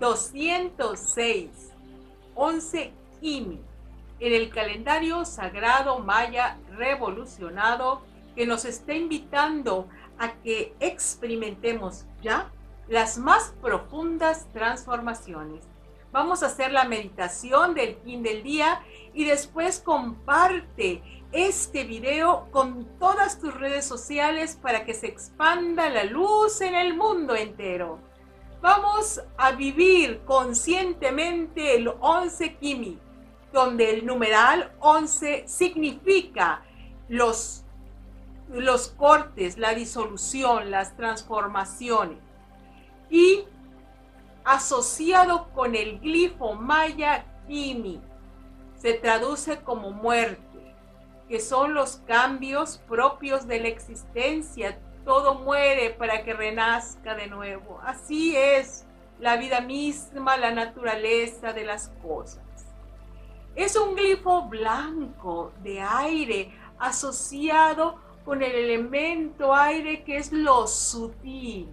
206, 11 Kimi, en el calendario sagrado maya revolucionado que nos está invitando a que experimentemos ya las más profundas transformaciones. Vamos a hacer la meditación del fin del día y después comparte este video con todas tus redes sociales para que se expanda la luz en el mundo entero. Vamos a vivir conscientemente el 11 Kimi, donde el numeral 11 significa los, los cortes, la disolución, las transformaciones. Y asociado con el glifo maya Kimi, se traduce como muerte, que son los cambios propios de la existencia todo muere para que renazca de nuevo. Así es la vida misma, la naturaleza de las cosas. Es un glifo blanco de aire asociado con el elemento aire que es lo sutil,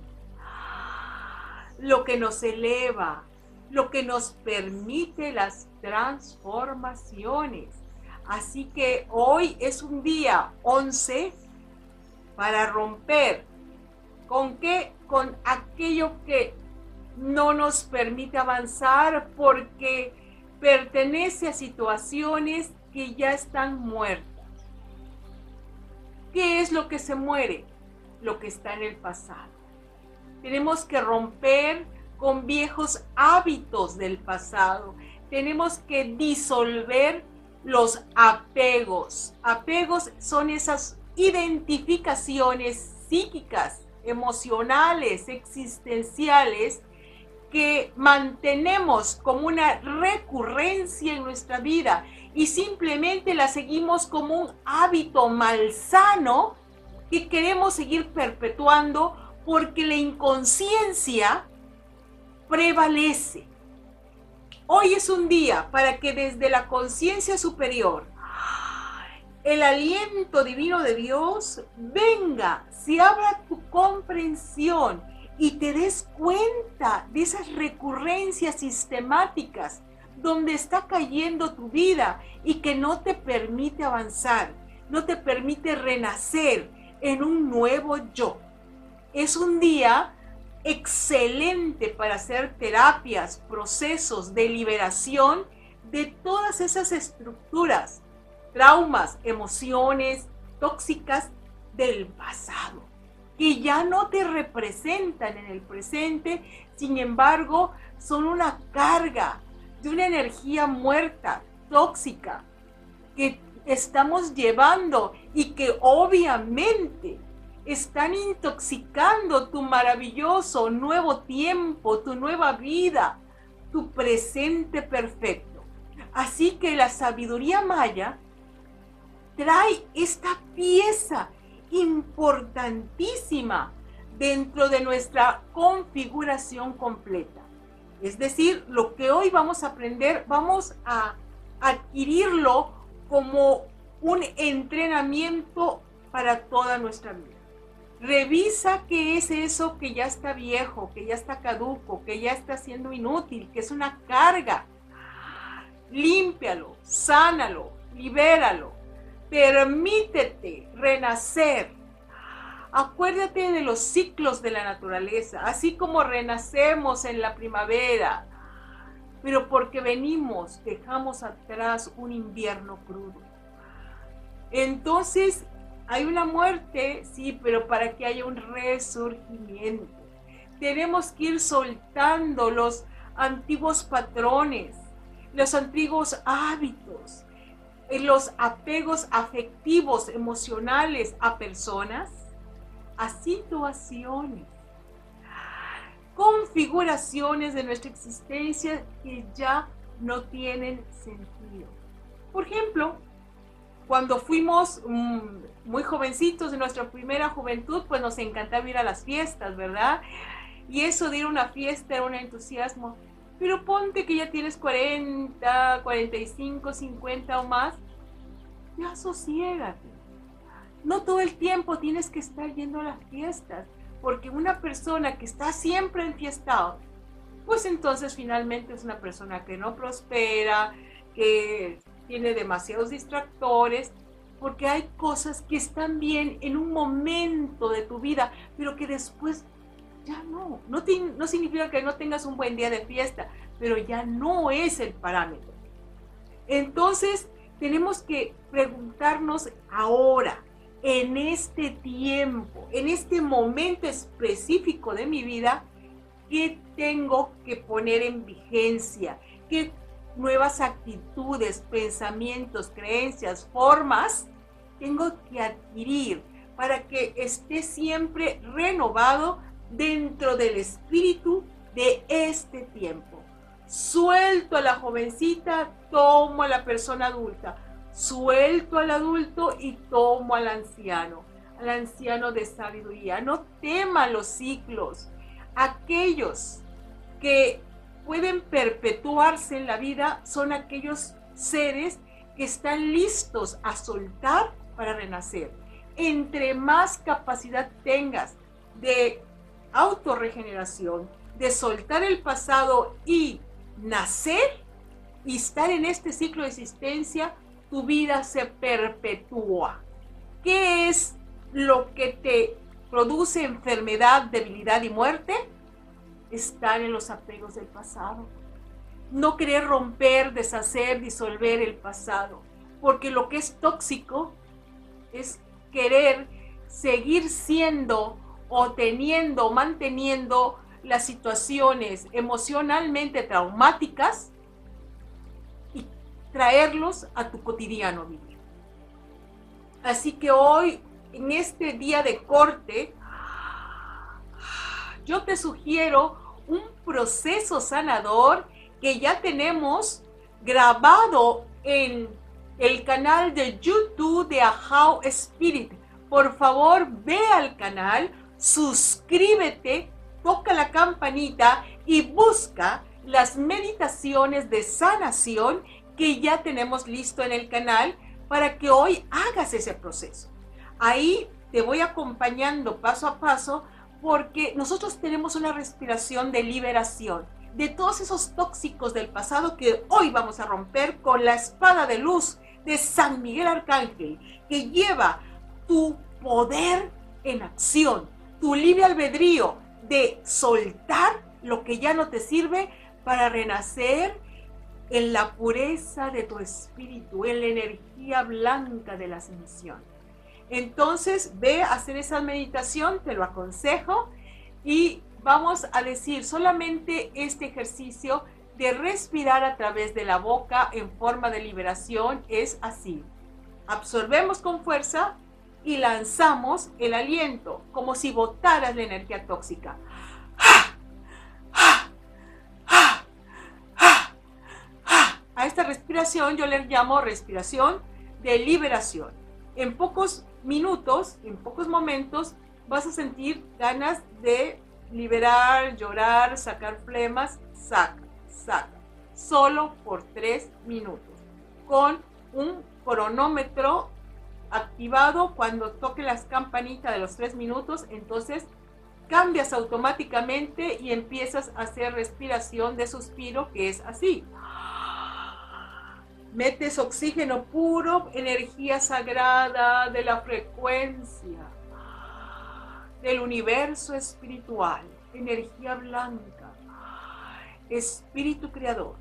lo que nos eleva, lo que nos permite las transformaciones. Así que hoy es un día 11 para romper. ¿Con qué? Con aquello que no nos permite avanzar porque pertenece a situaciones que ya están muertas. ¿Qué es lo que se muere? Lo que está en el pasado. Tenemos que romper con viejos hábitos del pasado. Tenemos que disolver los apegos. Apegos son esas identificaciones psíquicas, emocionales, existenciales, que mantenemos como una recurrencia en nuestra vida y simplemente la seguimos como un hábito malsano que queremos seguir perpetuando porque la inconsciencia prevalece. Hoy es un día para que desde la conciencia superior el aliento divino de Dios venga, se abra tu comprensión y te des cuenta de esas recurrencias sistemáticas donde está cayendo tu vida y que no te permite avanzar, no te permite renacer en un nuevo yo. Es un día excelente para hacer terapias, procesos de liberación de todas esas estructuras traumas, emociones tóxicas del pasado, que ya no te representan en el presente, sin embargo, son una carga de una energía muerta, tóxica, que estamos llevando y que obviamente están intoxicando tu maravilloso nuevo tiempo, tu nueva vida, tu presente perfecto. Así que la sabiduría maya trae esta pieza importantísima dentro de nuestra configuración completa. Es decir, lo que hoy vamos a aprender, vamos a adquirirlo como un entrenamiento para toda nuestra vida. Revisa qué es eso que ya está viejo, que ya está caduco, que ya está siendo inútil, que es una carga. Límpialo, sánalo, libéralo Permítete renacer. Acuérdate de los ciclos de la naturaleza, así como renacemos en la primavera, pero porque venimos, dejamos atrás un invierno crudo. Entonces, hay una muerte, sí, pero para que haya un resurgimiento. Tenemos que ir soltando los antiguos patrones, los antiguos hábitos, los apegos afectivos, emocionales a personas, a situaciones, configuraciones de nuestra existencia que ya no tienen sentido. Por ejemplo, cuando fuimos mm, muy jovencitos de nuestra primera juventud, pues nos encantaba ir a las fiestas, ¿verdad? Y eso de ir a una fiesta era un entusiasmo. Pero ponte que ya tienes 40, 45, 50 o más, ya sosiégate. No todo el tiempo tienes que estar yendo a las fiestas, porque una persona que está siempre enfiestado pues entonces finalmente es una persona que no prospera, que tiene demasiados distractores, porque hay cosas que están bien en un momento de tu vida, pero que después ya no. No, no significa que no tengas un buen día de fiesta, pero ya no es el parámetro. Entonces, tenemos que preguntarnos ahora, en este tiempo, en este momento específico de mi vida, ¿qué tengo que poner en vigencia? ¿Qué nuevas actitudes, pensamientos, creencias, formas tengo que adquirir para que esté siempre renovado dentro del espíritu de este tiempo? Suelto a la jovencita, tomo a la persona adulta. Suelto al adulto y tomo al anciano, al anciano de sabiduría. No tema los ciclos. Aquellos que pueden perpetuarse en la vida son aquellos seres que están listos a soltar para renacer. Entre más capacidad tengas de autorregeneración, de soltar el pasado y nacer y estar en este ciclo de existencia, tu vida se perpetúa. ¿Qué es lo que te produce enfermedad, debilidad y muerte? Estar en los apegos del pasado. No querer romper, deshacer, disolver el pasado. Porque lo que es tóxico es querer seguir siendo o teniendo, manteniendo las situaciones emocionalmente traumáticas y traerlos a tu cotidiano vivir. Así que hoy, en este día de corte, yo te sugiero un proceso sanador que ya tenemos grabado en el canal de YouTube de Ahau Spirit. Por favor, ve al canal, suscríbete, toca la campanita y busca las meditaciones de sanación que ya tenemos listo en el canal para que hoy hagas ese proceso. Ahí te voy acompañando paso a paso porque nosotros tenemos una respiración de liberación de todos esos tóxicos del pasado que hoy vamos a romper con la espada de luz de San Miguel Arcángel, que lleva tu poder en acción, tu libre albedrío de soltar lo que ya no te sirve para renacer en la pureza de tu espíritu, en la energía blanca de la ascensión. Entonces, ve a hacer esa meditación, te lo aconsejo, y vamos a decir solamente este ejercicio de respirar a través de la boca en forma de liberación es así. Absorbemos con fuerza y lanzamos el aliento como si botaras la energía tóxica. A esta respiración yo le llamo respiración de liberación. En pocos minutos, en pocos momentos, vas a sentir ganas de liberar, llorar, sacar flemas, saca saca, solo por tres minutos, con un cronómetro activado cuando toque las campanitas de los tres minutos, entonces cambias automáticamente y empiezas a hacer respiración de suspiro, que es así. Metes oxígeno puro, energía sagrada de la frecuencia del universo espiritual, energía blanca Espíritu Creador,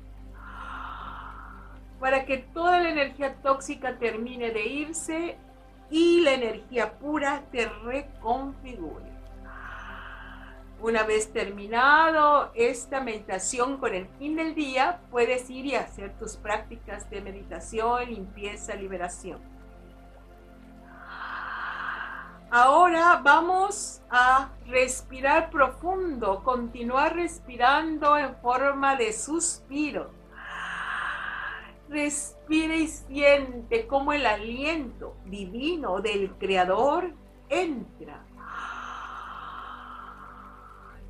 para que toda la energía tóxica termine de irse y la energía pura te reconfigure. Una vez terminado esta meditación con el fin del día, puedes ir y hacer tus prácticas de meditación, limpieza, liberación. Ahora vamos a respirar profundo, continuar respirando en forma de suspiro. Respira y siente cómo el aliento divino del Creador entra.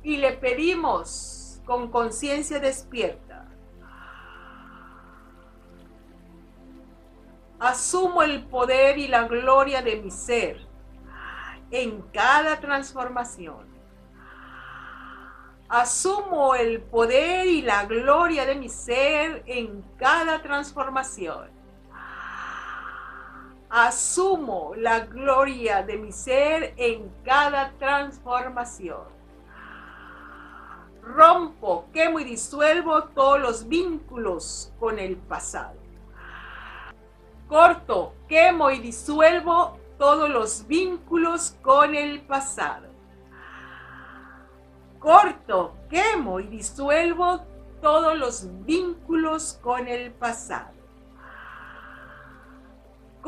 Y le pedimos con conciencia despierta. Asumo el poder y la gloria de mi ser en cada transformación. Asumo el poder y la gloria de mi ser en cada transformación. Asumo la gloria de mi ser en cada transformación. Rompo, quemo y disuelvo todos los vínculos con el pasado. Corto, quemo y disuelvo todos los vínculos con el pasado. Corto, quemo y disuelvo todos los vínculos con el pasado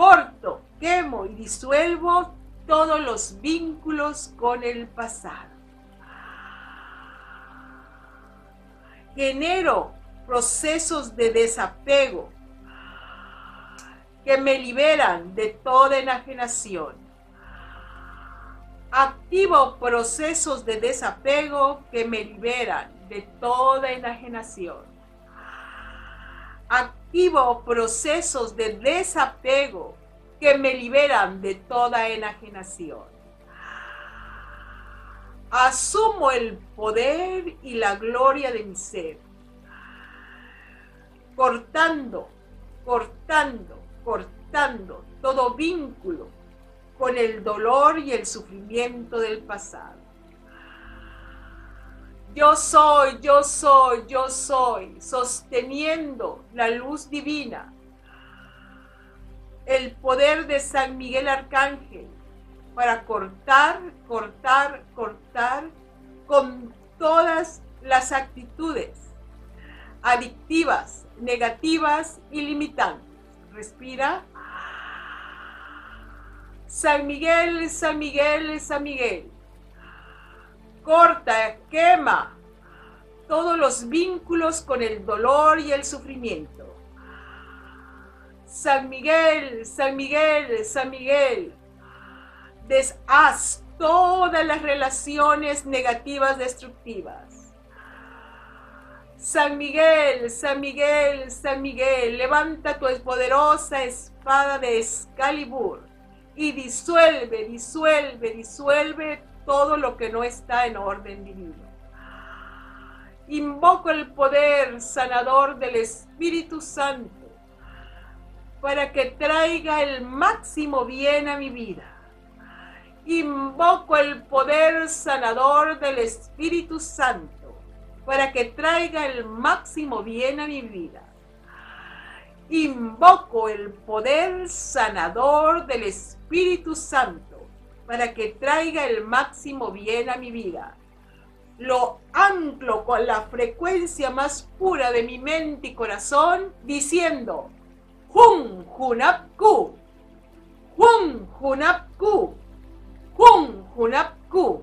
corto, quemo y disuelvo todos los vínculos con el pasado. Genero procesos de desapego que me liberan de toda enajenación. Activo procesos de desapego que me liberan de toda enajenación activo procesos de desapego que me liberan de toda enajenación. Asumo el poder y la gloria de mi ser, cortando, cortando, cortando todo vínculo con el dolor y el sufrimiento del pasado. Yo soy, yo soy, yo soy, sosteniendo la luz divina, el poder de San Miguel Arcángel para cortar, cortar, cortar con todas las actitudes adictivas, negativas y limitantes. Respira. San Miguel, San Miguel, San Miguel corta, quema todos los vínculos con el dolor y el sufrimiento. San Miguel, San Miguel, San Miguel, deshaz todas las relaciones negativas destructivas. San Miguel, San Miguel, San Miguel, levanta tu poderosa espada de Excalibur y disuelve, disuelve, disuelve todo lo que no está en orden divino. Invoco el poder sanador del Espíritu Santo para que traiga el máximo bien a mi vida. Invoco el poder sanador del Espíritu Santo para que traiga el máximo bien a mi vida. Invoco el poder sanador del Espíritu Santo para que traiga el máximo bien a mi vida. Lo anclo con la frecuencia más pura de mi mente y corazón, diciendo, Jun Junapku, Jun Junapku, Jun Junapku.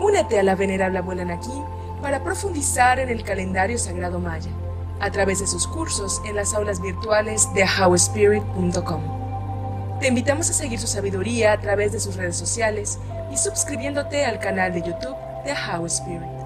Únete a la venerable abuela Naki para profundizar en el calendario sagrado maya a través de sus cursos en las aulas virtuales de howspirit.com. Te invitamos a seguir su sabiduría a través de sus redes sociales y suscribiéndote al canal de YouTube de How Spirit.